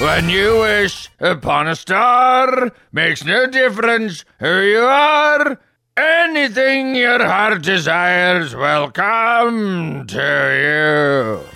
When you wish upon a star, makes no difference who you are. Anything your heart desires will come to you.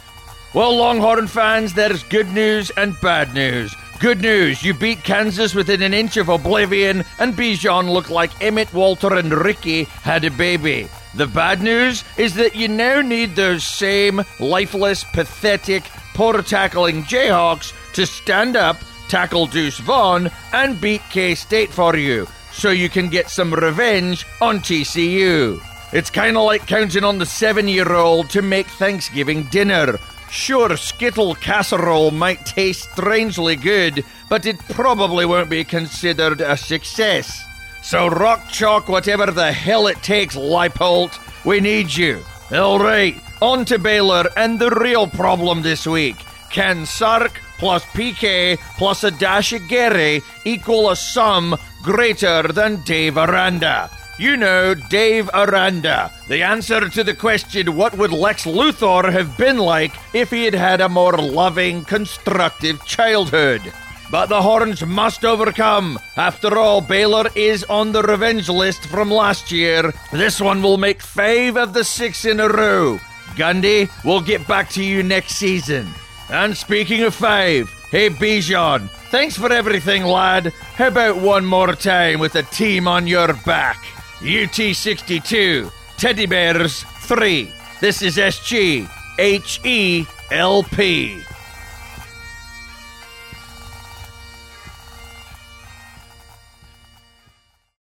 Well, Longhorn fans, there's good news and bad news. Good news, you beat Kansas within an inch of oblivion, and Bijan looked like Emmett, Walter, and Ricky had a baby. The bad news is that you now need those same lifeless, pathetic, poor tackling Jayhawks to stand up, tackle Deuce Vaughn, and beat K State for you, so you can get some revenge on TCU. It's kind of like counting on the seven year old to make Thanksgiving dinner. Sure, Skittle casserole might taste strangely good, but it probably won't be considered a success. So rock chalk whatever the hell it takes, Leipold. We need you. All right, on to Baylor and the real problem this week. Can Sark plus PK plus a dash of Gary equal a sum greater than Dave Aranda? You know, Dave Aranda. The answer to the question, what would Lex Luthor have been like if he had had a more loving, constructive childhood? But the Horns must overcome. After all, Baylor is on the revenge list from last year. This one will make five of the six in a row. Gundy, we'll get back to you next season. And speaking of five, hey Bijan, thanks for everything, lad. How about one more time with a team on your back? UT 62, Teddy Bears 3. This is SG, H E L P.